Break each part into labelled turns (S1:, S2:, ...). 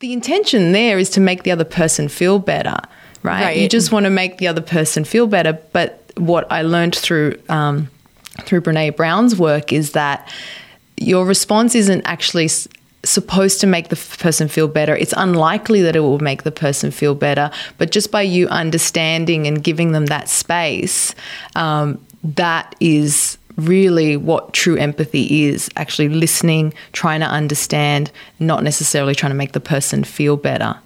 S1: The intention there is to make the other person feel better, right?
S2: Right.
S1: You just want to make the other person feel better. But what I learned through um, through Brene Brown's work is that your response isn't actually s- supposed to make the f- person feel better. It's unlikely that it will make the person feel better, but just by you understanding and giving them that space, um, that is really what true empathy is actually listening, trying to understand, not necessarily trying to make the person feel better.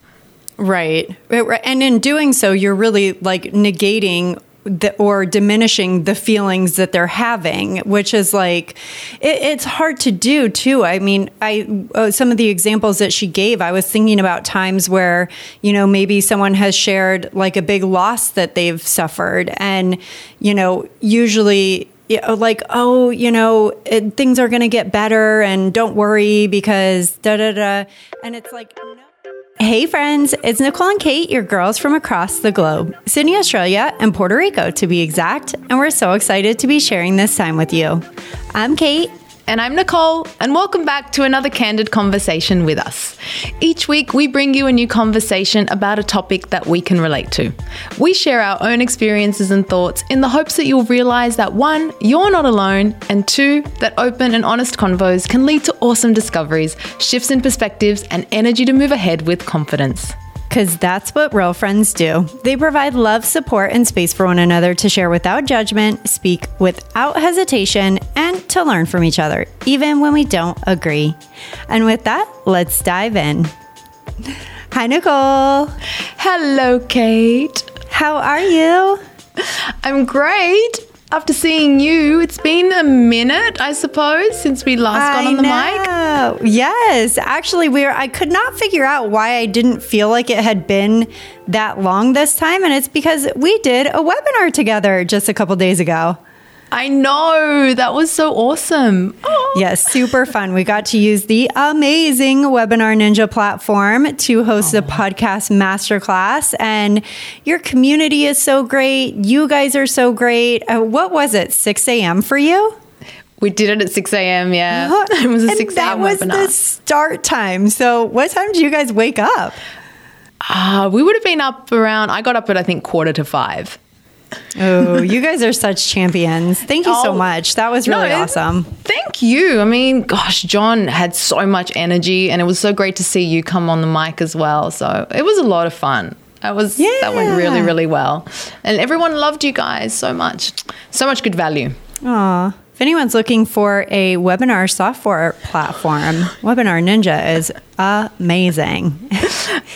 S2: Right. And in doing so, you're really like negating the, or diminishing the feelings that they're having, which is like, it, it's hard to do too. I mean, I, uh, some of the examples that she gave, I was thinking about times where, you know, maybe someone has shared like a big loss that they've suffered. And, you know, usually, yeah, oh, like, oh, you know, it, things are going to get better and don't worry because da da da. And it's like, no. Hey friends, it's Nicole and Kate, your girls from across the globe, Sydney, Australia, and Puerto Rico to be exact, and we're so excited to be sharing this time with you. I'm Kate.
S1: And I'm Nicole, and welcome back to another candid conversation with us. Each week, we bring you a new conversation about a topic that we can relate to. We share our own experiences and thoughts in the hopes that you'll realize that one, you're not alone, and two, that open and honest convos can lead to awesome discoveries, shifts in perspectives, and energy to move ahead with confidence.
S2: Because that's what real friends do. They provide love, support, and space for one another to share without judgment, speak without hesitation, and to learn from each other, even when we don't agree. And with that, let's dive in. Hi, Nicole.
S1: Hello, Kate.
S2: How are you?
S1: I'm great. After seeing you, it's been a minute, I suppose, since we last got on the mic.
S2: Yes, actually, we were. I could not figure out why I didn't feel like it had been that long this time, and it's because we did a webinar together just a couple days ago.
S1: I know. That was so awesome. Oh.
S2: Yes, super fun. We got to use the amazing Webinar Ninja platform to host a podcast masterclass, and your community is so great. You guys are so great. Uh, what was it? Six a.m. for you?
S1: We did it at 6 a.m. Yeah. It was a
S2: And
S1: 6
S2: that
S1: a.m.
S2: was
S1: webinar.
S2: the start time. So, what time did you guys wake up?
S1: Ah, we would have been up around, I got up at I think quarter to five.
S2: Oh, you guys are such champions. Thank you so
S1: Oh,
S2: much. That was really
S1: it-
S2: awesome.
S1: Thank you. I mean, gosh, John had so much energy and it was so great to see you come on the mic as well. So it was a lot of fun. That was yeah. that went really, really well. And everyone loved you guys so much. So much good value.
S2: Aw. If anyone's looking for a webinar software platform, Webinar Ninja is amazing.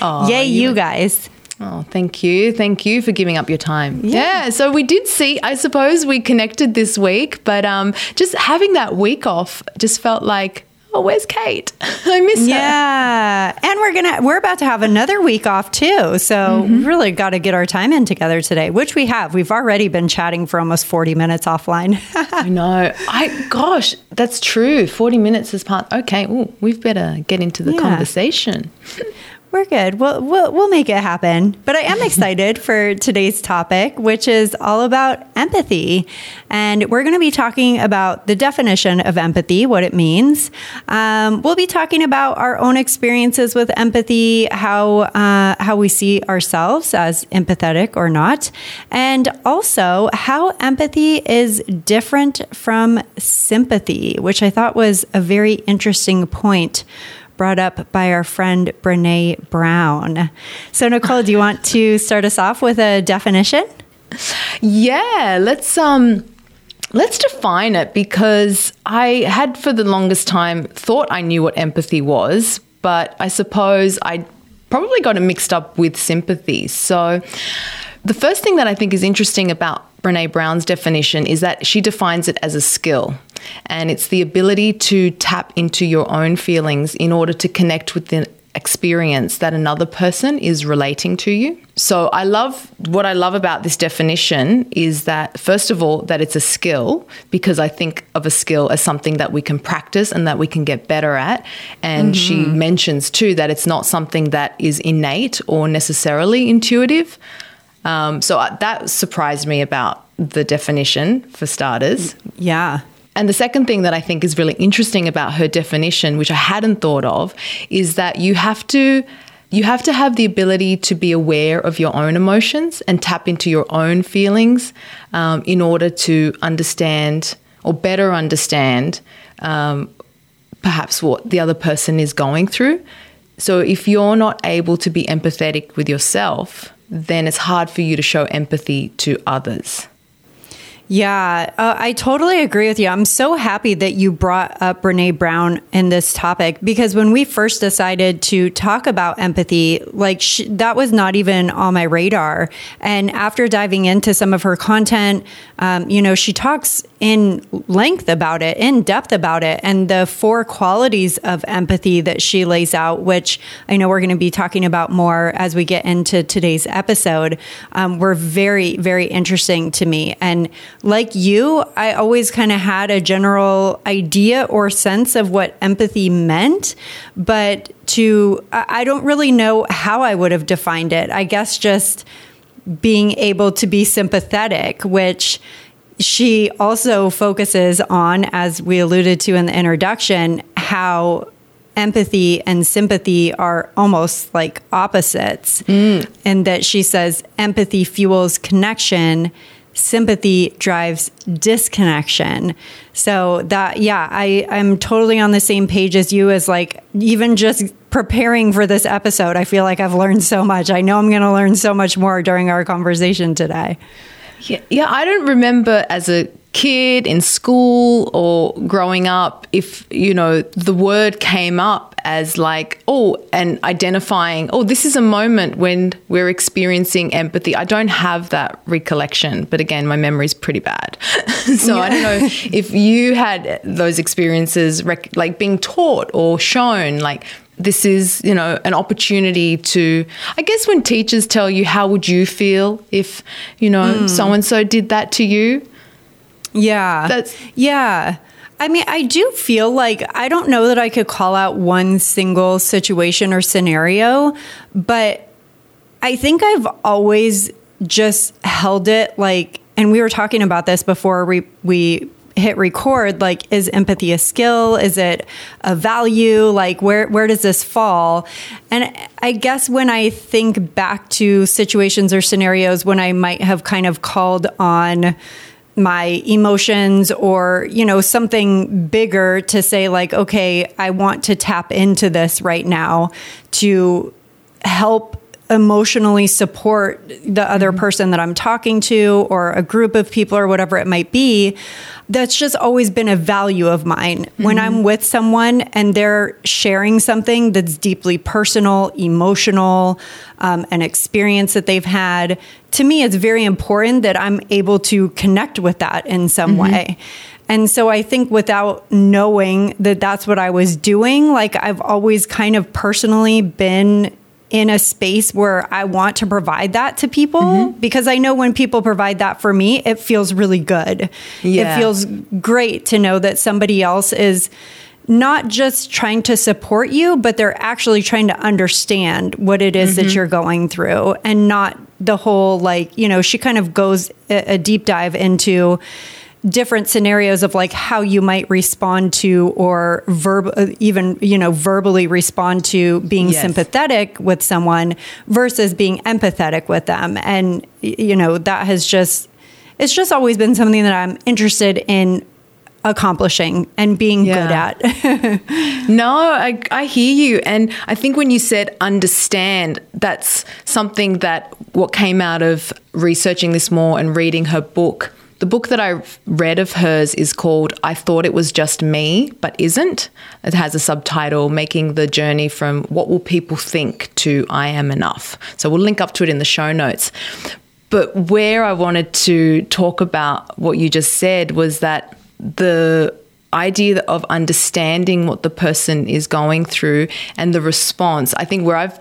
S2: Yay, you guys.
S1: Oh, thank you. Thank you for giving up your time. Yeah. so we did see, I suppose we connected this week, but um, just having that week off just felt like, oh, where's Kate? I miss her.
S2: Yeah. And we're going to, we're about to have another week off too. So we really got to get our time in together today, which we have. We've already been chatting for almost 40 minutes offline.
S1: I know. I gosh, that's true. Forty minutes is part. Okay, ooh, we've better get into the
S2: Yeah.
S1: conversation.
S2: We're good. We'll, we'll, we'll make it happen. But I am excited for today's topic, which is all about empathy. And we're going to be talking about the definition of empathy, what it means. Um, we'll be talking about our own experiences with empathy, how, uh, how we see ourselves as empathetic or not, and also how empathy is different from sympathy, which I thought was a very interesting point brought up by our friend Brene Brown. So, Nicole, do you want to start us off with a definition?
S1: Yeah, let's um let's define it because I had for the longest time thought I knew what empathy was, but I suppose I probably got it mixed up with sympathy. So the first thing that I think is interesting about Brene Brown's definition is that she defines it as a skill. And it's the ability to tap into your own feelings in order to connect with the experience that another person is relating to you. So I love what I love about this definition is that first of all that it's a skill because I think of a skill as something that we can practice and that we can get better at and she mm-hmm. mentions too that it's not something that is innate or necessarily intuitive. Um, so that surprised me about the definition for starters.
S2: Yeah.
S1: And the second thing that I think is really interesting about her definition, which I hadn't thought of, is that you have to you have to have the ability to be aware of your own emotions and tap into your own feelings um, in order to understand or better understand um, perhaps what the other person is going through. So if you're not able to be empathetic with yourself, then it's hard for you to show empathy to others.
S2: Yeah, uh, I totally agree with you. I'm so happy that you brought up Brene Brown in this topic because when we first decided to talk about empathy, like sh- that was not even on my radar. And after diving into some of her content, um, you know, she talks in length about it, in depth about it, and the four qualities of empathy that she lays out, which I know we're going to be talking about more as we get into today's episode, um, were very, very interesting to me. And like you, I always kind of had a general idea or sense of what empathy meant, but to, I don't really know how I would have defined it. I guess just being able to be sympathetic, which she also focuses on, as we alluded to in the introduction, how empathy and sympathy are almost like opposites. Mm. And that she says empathy fuels connection, sympathy drives disconnection. So that, yeah, I, I'm totally on the same page as you as like even just preparing for this episode. I feel like I've learned so much. I know I'm going to learn so much more during our conversation today.
S1: Yeah, yeah, I don't remember as a kid in school or growing up if you know the word came up as like oh and identifying oh this is a moment when we're experiencing empathy. I don't have that recollection but again my memory is pretty bad. So yeah. i don't know if you had those experiences rec- like being taught or shown like this is you know an opportunity to i guess when teachers tell you how would you feel if you know so and so did that to you?
S2: Yeah. That's yeah I mean, I do feel like I don't know that I could call out one single situation or scenario, but I think I've always just held it like, and we were talking about this before we, we hit record like is empathy a skill? Is it a value? Like where where does this fall? And i guess when i think back to situations or scenarios when i might have kind of called on my emotions or you know something bigger to say like okay i want to tap into this right now to help emotionally support the other mm-hmm. person that I'm talking to or a group of people or whatever it might be, that's just always been a value of mine. Mm-hmm. When I'm with someone and they're sharing something that's deeply personal, emotional, um, an experience that they've had, to me, it's very important that I'm able to connect with that in some mm-hmm. way. And so I think without knowing that that's what I was doing, like I've always kind of personally been in a space where I want to provide that to people mm-hmm. because I know when people provide that for me, it feels really good. Yeah. It feels great to know that somebody else is not just trying to support you, but they're actually trying to understand what it is mm-hmm. that you're going through and not the whole like, you know, she kind of goes a, a deep dive into different scenarios of like how you might respond to or verb uh, even you know verbally respond to being yes. sympathetic with someone versus being empathetic with them and you know that has just it's just always been something that I'm interested in accomplishing and being yeah. good
S1: at. no, I, I hear you. And I think when you said understand, that's something that what came out of researching this more and reading her book the book that I read of hers is called I Thought It Was Just Me, but Isn't. It has a subtitle, Making the Journey from What Will People Think to I Am Enough. So we'll link up to it in the show notes. But where I wanted to talk about what you just said was that the idea of understanding what the person is going through and the response. I think where I've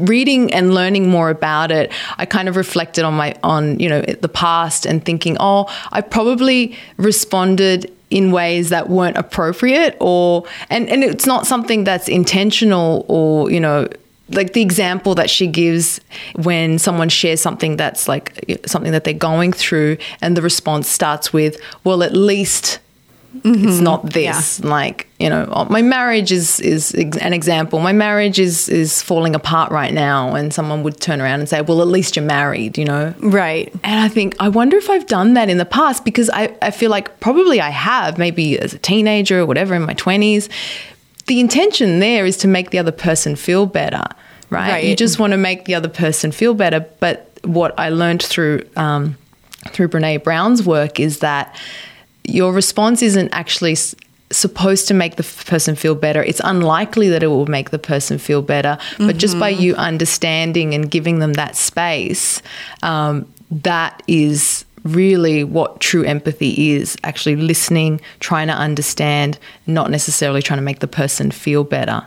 S1: reading and learning more about it i kind of reflected on my on you know the past and thinking oh i probably responded in ways that weren't appropriate or and and it's not something that's intentional or you know like the example that she gives when someone shares something that's like something that they're going through and the response starts with well at least It's not this. Like you know, oh, my marriage is is an example. My marriage is is falling apart right now, and someone would turn around and say, "Well, at least you're married," you know.
S2: Right.
S1: And I think, I wonder if I've done that in the past because I, I feel like probably I have, maybe as a teenager or whatever in my 20s. The intention there is to make the other person feel better, right?
S2: Right.
S1: You just want to make the other person feel better. But what I learned through, um, through Brene Brown's work is that your response isn't actually s- supposed to make the f- person feel better. It's unlikely that it will make the person feel better, but just by you understanding and giving them that space, um, that is really what true empathy is actually listening, trying to understand, not necessarily trying to make the person feel better.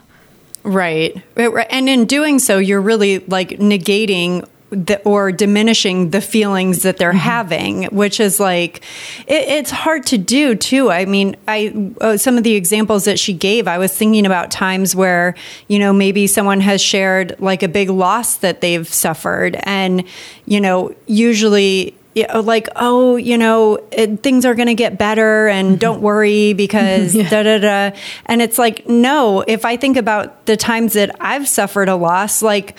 S2: Right. And in doing so, you're really like negating the, or diminishing the feelings that they're mm-hmm. having, which is like, it, it's hard to do too. I mean, I, uh, some of the examples that she gave, I was thinking about times where, you know, maybe someone has shared like a big loss that they've suffered. And, you know, usually, yeah, uh, like, oh, you know, it, things are going to get better and mm-hmm. don't worry because mm-hmm. da da da. And it's like, no, if I think about the times that I've suffered a loss, like,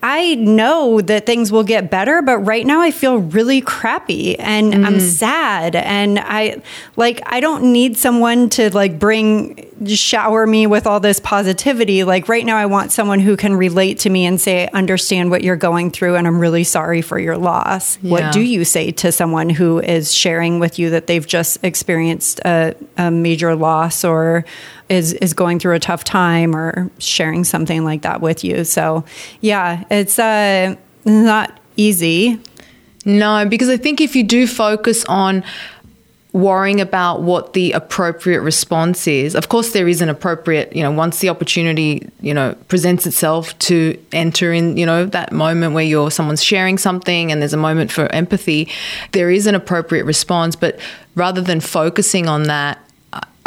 S2: I know that things will get better, but right now I feel really crappy and I'm mm. sad. And I like, I don't need someone to like bring, shower me with all this positivity. Like, right now, I want someone who can relate to me and say, I understand what you're going through. And I'm really sorry for your loss.
S1: Yeah.
S2: What do you say to someone who is sharing with you that they've just experienced a, a major loss or is is going through a tough time or sharing something like that with you. So, yeah, it's uh not easy.
S1: No, because I think if you do focus on worrying about what the appropriate response is, of course, there is an appropriate, you know, once the opportunity, you know, presents itself to enter in, you know, that moment where you're someone's sharing something and there's a moment for empathy, there is an appropriate response. But rather than focusing on that,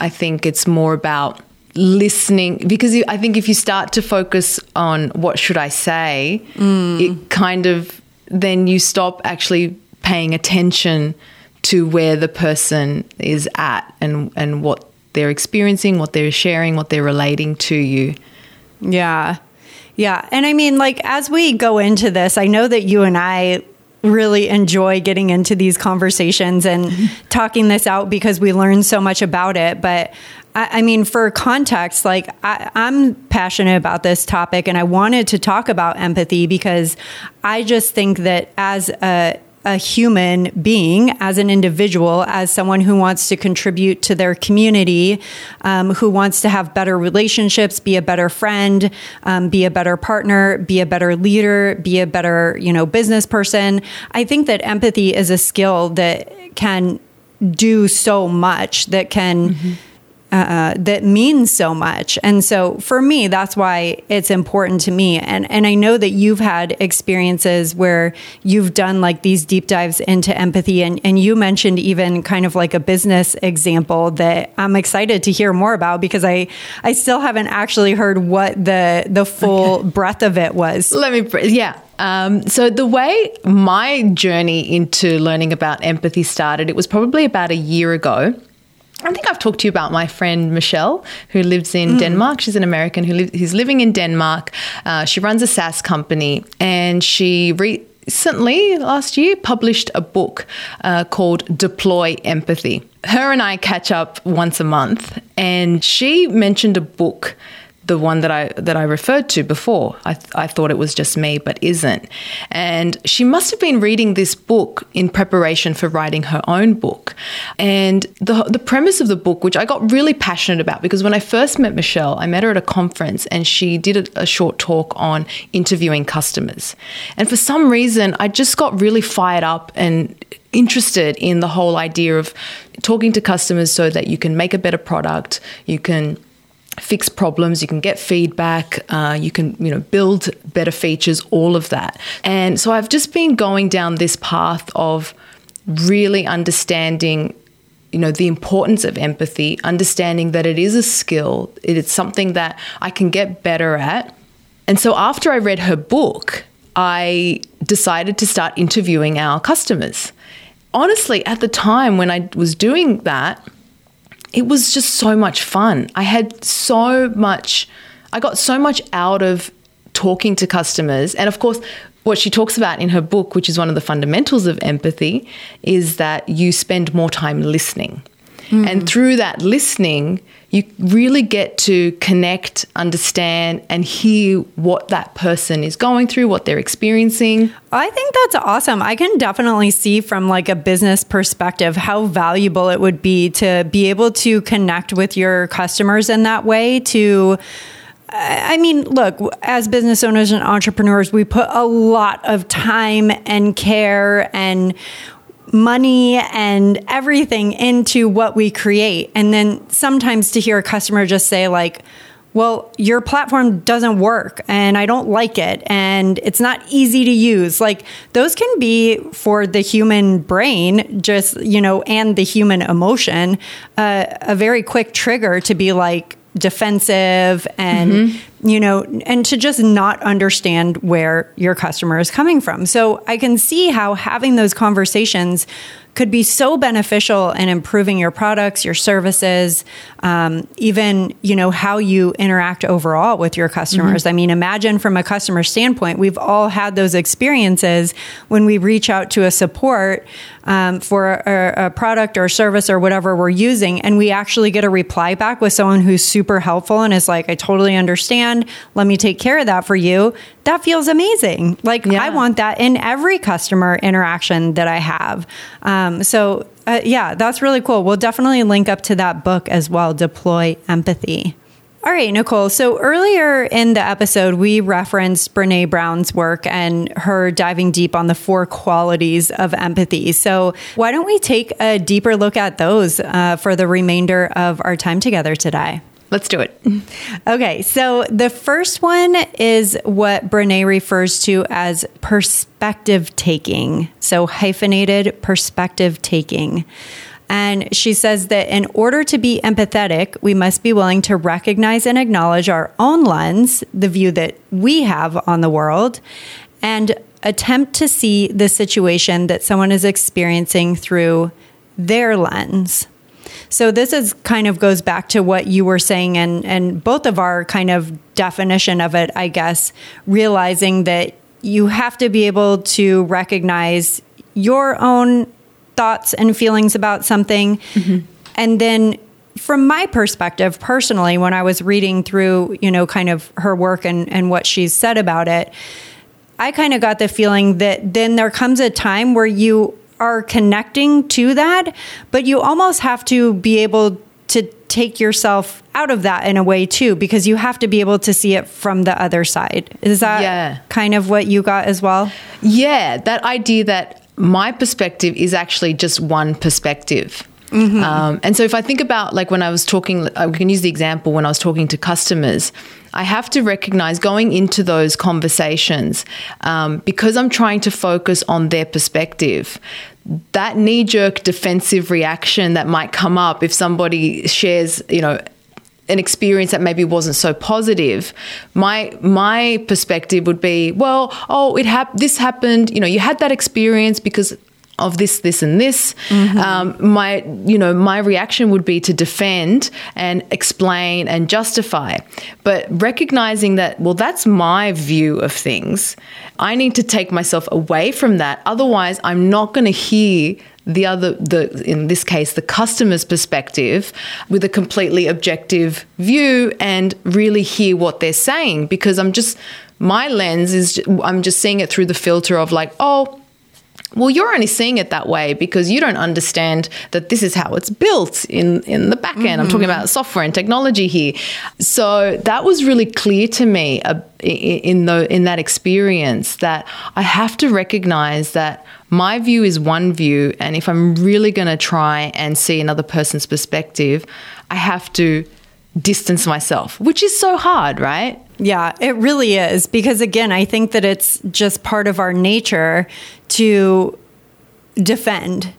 S1: I- think it's more about listening because I think if you start to focus on what should I say, mm. it kind of then you stop actually paying attention to where the person is at and and what they're experiencing, what they're sharing, what they're relating to you.
S2: Yeah. Yeah. And I mean, like, as we go into this, I know that you and I really enjoy getting into these conversations and talking this out because we learn so much about it. But I, I mean, for context, like, I, I'm passionate about this topic and I wanted to talk about empathy because I just think that as a a human being, as an individual, as someone who wants to contribute to their community, um, who wants to have better relationships, be a better friend, um, be a better partner, be a better leader, be a better, you know, business person. I think that empathy is a skill that can do so much, that can uh, that means so much. And so for me, that's why it's important to me. And and I know that you've had experiences where you've done like these deep dives into empathy and, and you mentioned even kind of like a business example that I'm excited to hear more about because I I still haven't actually heard what the the full breadth of it was.
S1: Let me, yeah. Um, so the way my journey into learning about empathy started, it was probably about a year ago. I think I've talked to you about my friend Michele, who lives in Denmark. She's an American who. Who's living in Denmark. Uh, she runs a SaaS company, and she recently, last year, published a book uh, called "Deploy Empathy." Her and I catch up once a month, and she mentioned a book the one that I that I referred to before. I, th- I thought it was just me, but isn't. And she must have been reading this book in preparation for writing her own book. And the the premise of the book, which I got really passionate about, because when I first met Michele, I met her at a conference, and she did a, a short talk on interviewing customers. And for some reason, I just got really fired up and interested in the whole idea of talking to customers so that you can make a better product, you can fix problems you can get feedback uh, you can you know build better features all of that. And so i've just been going down this path of really understanding you know the importance of empathy understanding that it is a skill it is something that i can get better at. And so after i read her book i decided to start interviewing our customers. Honestly at the time when i was doing that it was just so much fun. I had so much, I got so much out of talking to customers. And of course, what she talks about in her book, which is one of the fundamentals of empathy, is that you spend more time listening. Mm. And through that listening, you really get to connect, understand, and hear what that person is going through, what they're experiencing.
S2: I think that's awesome. I can definitely see from like a business perspective how valuable it would be to be able to connect with your customers in that way to I mean, look, as business owners and entrepreneurs, we put a lot of time and care and money and everything into what we create. And then sometimes to hear a customer just say, like, well, your platform doesn't work and I don't like it and it's not easy to use. Like, those can be for the human brain, just, you know, and the human emotion, uh, a very quick trigger to be like, defensive and mm-hmm. you know and to just not understand where your customer is coming from so i can see how having those conversations could be so beneficial in improving your products, your services, um, even you know how you interact overall with your customers. Mm-hmm. I mean, imagine from a customer standpoint, we've all had those experiences when we reach out to a support um, for a, a, product or service or whatever we're using, and we actually get a reply back with someone who's super helpful and is like, "I totally understand. Let me take care of that for you." That feels amazing. Like yeah. I want that in every customer interaction that I have. Um, um, so, uh, yeah, that's really cool. We'll definitely link up to that book as well Deploy Empathy. All right, Nicole. So earlier in the episode, we referenced Brene Brown's work and her diving deep on the four qualities of empathy. So why don't we take a deeper look at those uh, for the remainder of our time together today?
S1: Let's do it.
S2: Okay, so the first one is what Brene refers to as perspective taking. So, hyphenated perspective taking. And she says that in order to be empathetic, we must be willing to recognize and acknowledge our own lens, the view that we have on the world, and attempt to see the situation that someone is experiencing through their lens. So this is kind of goes back to what you were saying and and both of our kind of definition of it, I guess, realizing that you have to be able to recognize your own thoughts and feelings about something mm-hmm. and then from my perspective personally when i was reading through you know kind of her work and, and what she's said about it i kind of got the feeling that then there comes a time where you are connecting to that, but you almost have to be able to take yourself out of that in a way too, because you have to be able to see it from the other side. Is that yeah. kind of what you got as well?
S1: Yeah, that idea that my perspective is actually just one perspective. Mm-hmm. Um, and so if I think about like when I was talking, I uh, can use the example when I was talking to customers, I have to recognize going into those conversations um, because I'm trying to focus on their perspective. That knee jerk defensive reaction that might come up if somebody shares, you know, an experience that maybe wasn't so positive my my perspective would be well oh it hap- this happened you know you had that experience because of this, this, and this. Mm-hmm. Um, my, you know, my reaction would be to defend and explain and justify. But recognizing that, well, that's my view of things. I need to take myself away from that. Otherwise, I'm not going to hear the other the in this case the customer's perspective with a completely objective view and really hear what they're saying because I'm just my lens is I'm just seeing it through the filter of like oh well, you're only seeing it that way because you don't understand that this is how it's built in, in the back end. Mm-hmm. I'm talking mm-hmm. about software and technology here. So that was really clear to me uh, in, the, in that experience that I have to recognize that my view is one view. And if I'm really going to try and see another person's perspective, I have to distance myself, which is so hard, right?
S2: Yeah, it really is. Because again, I think that it's just part of our nature to defend.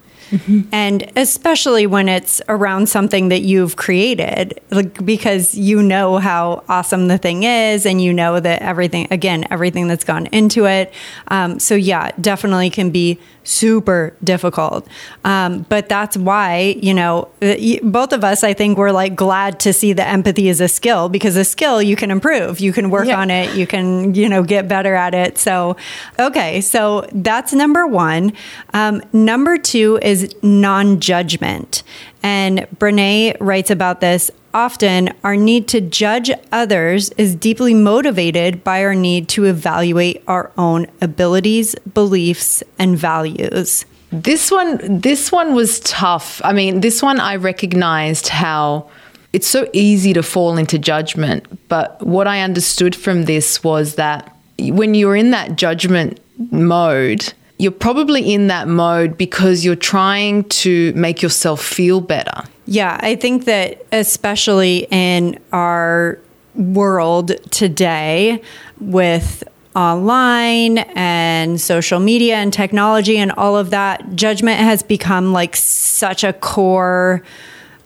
S2: And especially when it's around something that you've created, like because you know how awesome the thing is and you know that everything, again, everything that's gone into it. Um, so, yeah, definitely can be super difficult. Um, but that's why, you know, uh, both of us, I think, we're like glad to see that empathy is a skill because a skill you can improve, you can work
S1: Yeah.
S2: on it, you can, you know, get better at it. So, okay, so that's number one. Um, number two is non judgment. And Brene writes about this often. Our need to judge others is deeply motivated by our need to evaluate our own abilities, beliefs, and values.
S1: This one, this one was tough. I mean, this one I recognized how it's so easy to fall into judgment. But what I understood from this was that when you're in that judgment mode, you're probably in that mode because you're trying to make yourself feel better.
S2: Yeah, I think that especially in our world today with online and social media and technology and all of that, judgment has become like such a core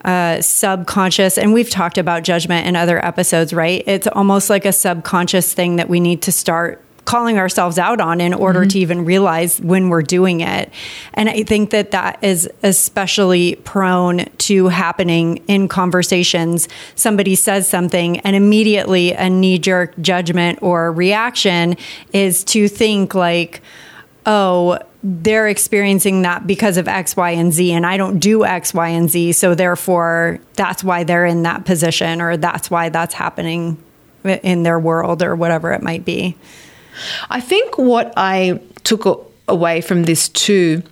S2: uh, subconscious, and we've talked about judgment in other episodes, right? It's almost like a subconscious thing that we need to start calling ourselves out on in order mm-hmm. to even realize when we're doing it. And I think that that is especially prone to happening in conversations. Somebody says something, and immediately a knee jerk judgment or reaction is to think, like, oh, they're experiencing that because of X, Y, and Z, and I don't do X, Y, and Z. So therefore, that's why they're in that position, or that's why that's happening in their world, or whatever it might be.
S1: I think what I took away from this too,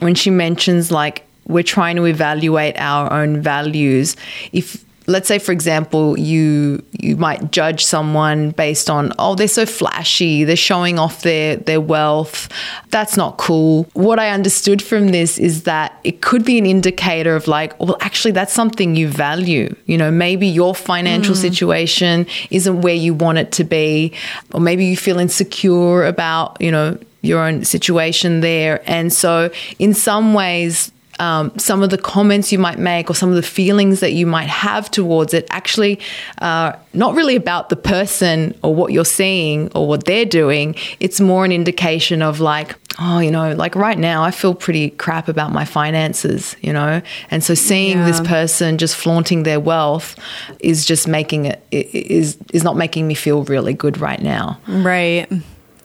S1: when she mentions like we're trying to evaluate our own values, if let's say for example you you might judge someone based on oh they're so flashy. They're showing off their their wealth. That's not cool. What i understood from this is that it could be an indicator of like well actually that's something you value. You know maybe your financial hmm. situation isn't where you want it to be or maybe you feel insecure about you know your own situation there. And so in some ways um, some of the comments you might make or some of the feelings that you might have towards it actually uh, not really about the person or what you're seeing or what they're doing. It's more an indication of like, oh, you know, like right now I feel pretty crap about my finances, you know? And so seeing this person just flaunting their wealth is just making it, is, is not making me feel really good right now.
S2: Right.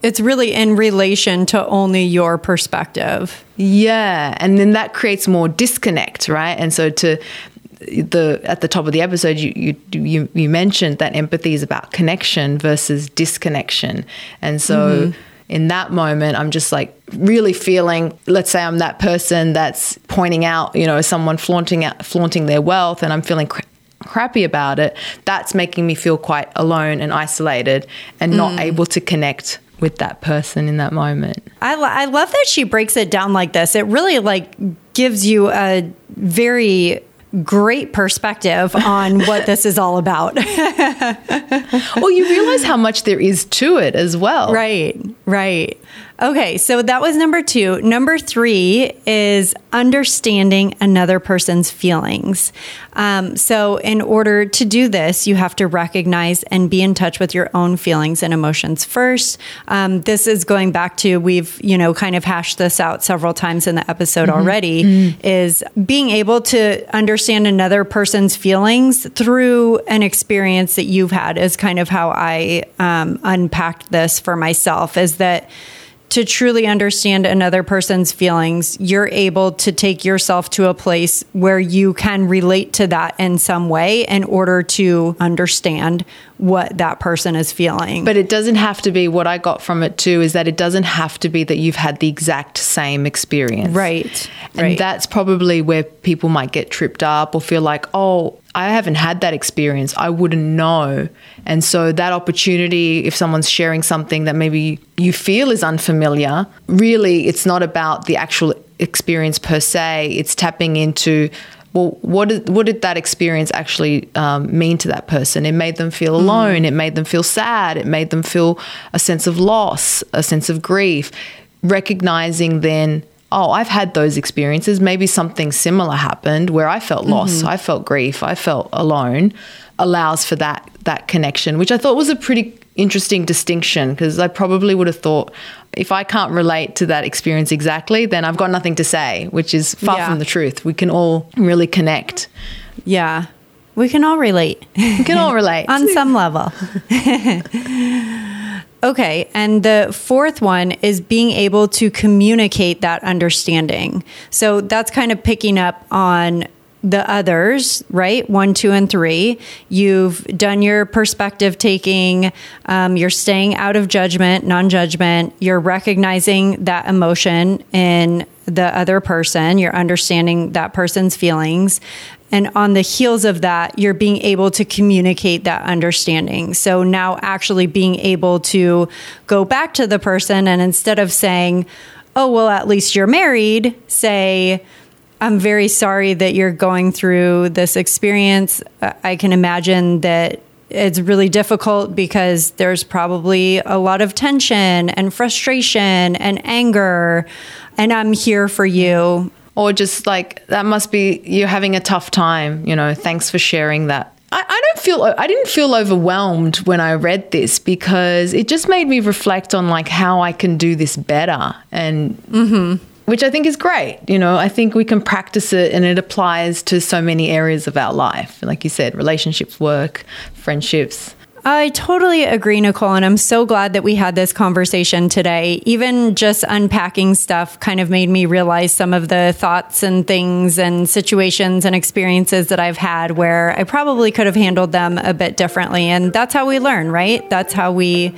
S2: It's really in relation to only your perspective.
S1: Yeah, and then that creates more disconnect, right? And so to the at the top of the episode, you you you, you mentioned that empathy is about connection versus disconnection, and so. Mm-hmm. In that moment, I'm just like really feeling. Let's say I'm that person that's pointing out, you know, someone flaunting out, flaunting their wealth, and I'm feeling cra- crappy about it. That's making me feel quite alone and isolated, and not mm. able to connect with that person in that moment.
S2: I, lo- I love that she breaks it down like this. It really like gives you a very great perspective on what this is all about.
S1: well, you realize how much there is to it as well.
S2: Right, right. Okay, so that was number two. Number three is understanding another person's feelings. Um, so, in order to do this, you have to recognize and be in touch with your own feelings and emotions first. Um, this is going back to we've you know kind of hashed this out several times in the episode already. Is being able to understand another person's feelings through an experience that you've had is kind of how I um, unpacked this for myself. Is that to truly understand another person's feelings, you're able to take yourself to a place where you can relate to that in some way in order to understand what that person is feeling.
S1: But it doesn't have to be what I got from it too is that it doesn't have to be that you've had the exact same experience.
S2: Right,
S1: And
S2: right.
S1: that's probably where people might get tripped up or feel like, oh, I haven't had that experience. I wouldn't know. And so that opportunity, if someone's sharing something that maybe you feel is unfamiliar, really it's not about the actual experience per se. It's tapping into well, what did, what did that experience actually um, mean to that person? It made them feel alone. It made them feel sad. It made them feel a sense of loss, a sense of grief. Recognizing then, oh, I've had those experiences. Maybe something similar happened where I felt loss, mm-hmm. I felt grief, I felt alone, allows for that that connection, which I thought was a pretty interesting distinction because I probably would have thought if I can't relate to that experience exactly, then I've got nothing to say, which is far
S2: Yeah.
S1: from the truth. We can all really connect.
S2: Yeah. We can all relate
S1: We can all relate.
S2: on some level. okay. And the fourth one is being able to communicate that understanding. So that's kind of picking up on the others, right? One, two, and three. You've done your perspective taking, um, you're staying out of judgment, non judgment, you're recognizing that emotion in the other person, you're understanding that person's feelings. And on the heels of that, you're being able to communicate that understanding. So now actually being able to go back to the person and instead of saying, oh, well, at least you're married, say, I'm very sorry that you're going through this experience. I can imagine that it's really difficult because there's probably a lot of tension and frustration and anger, and I'm here for you.
S1: Or just like that must be you're having a tough time you know thanks for sharing that. I, I don't feel i didn't feel overwhelmed when i read this because it just made me reflect on like how i can do this better and mm-hmm. which i think is great you know. I think we can practice it and it applies to so many areas of our life. Like you said relationships work friendships
S2: I totally agree, Nicole, and I'm so glad that we had this conversation today. Even just unpacking stuff kind of made me realize some of the thoughts and things and situations and experiences that I've had where I probably could have handled them a bit differently. And that's how we learn, right? That's how we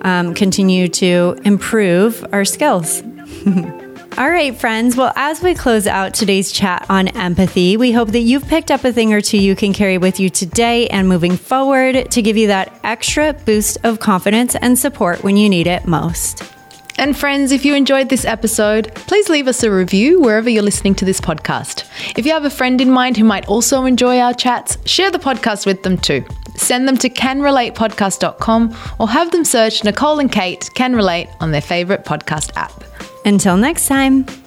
S2: um, continue to improve our skills. All right, friends. Well, as we close out today's chat on empathy, we hope that you've picked up a thing or two you can carry with you today and moving forward to give you that extra boost of confidence and support when you need it most.
S1: And friends, if you enjoyed this episode, please leave us a review wherever you're listening to this podcast. If you have a friend in mind who might also enjoy our chats, share the podcast with them too. Send them to canrelatepodcast.com or have them search Nicole and Kate Can Relate on their favorite podcast app.
S2: Until next time.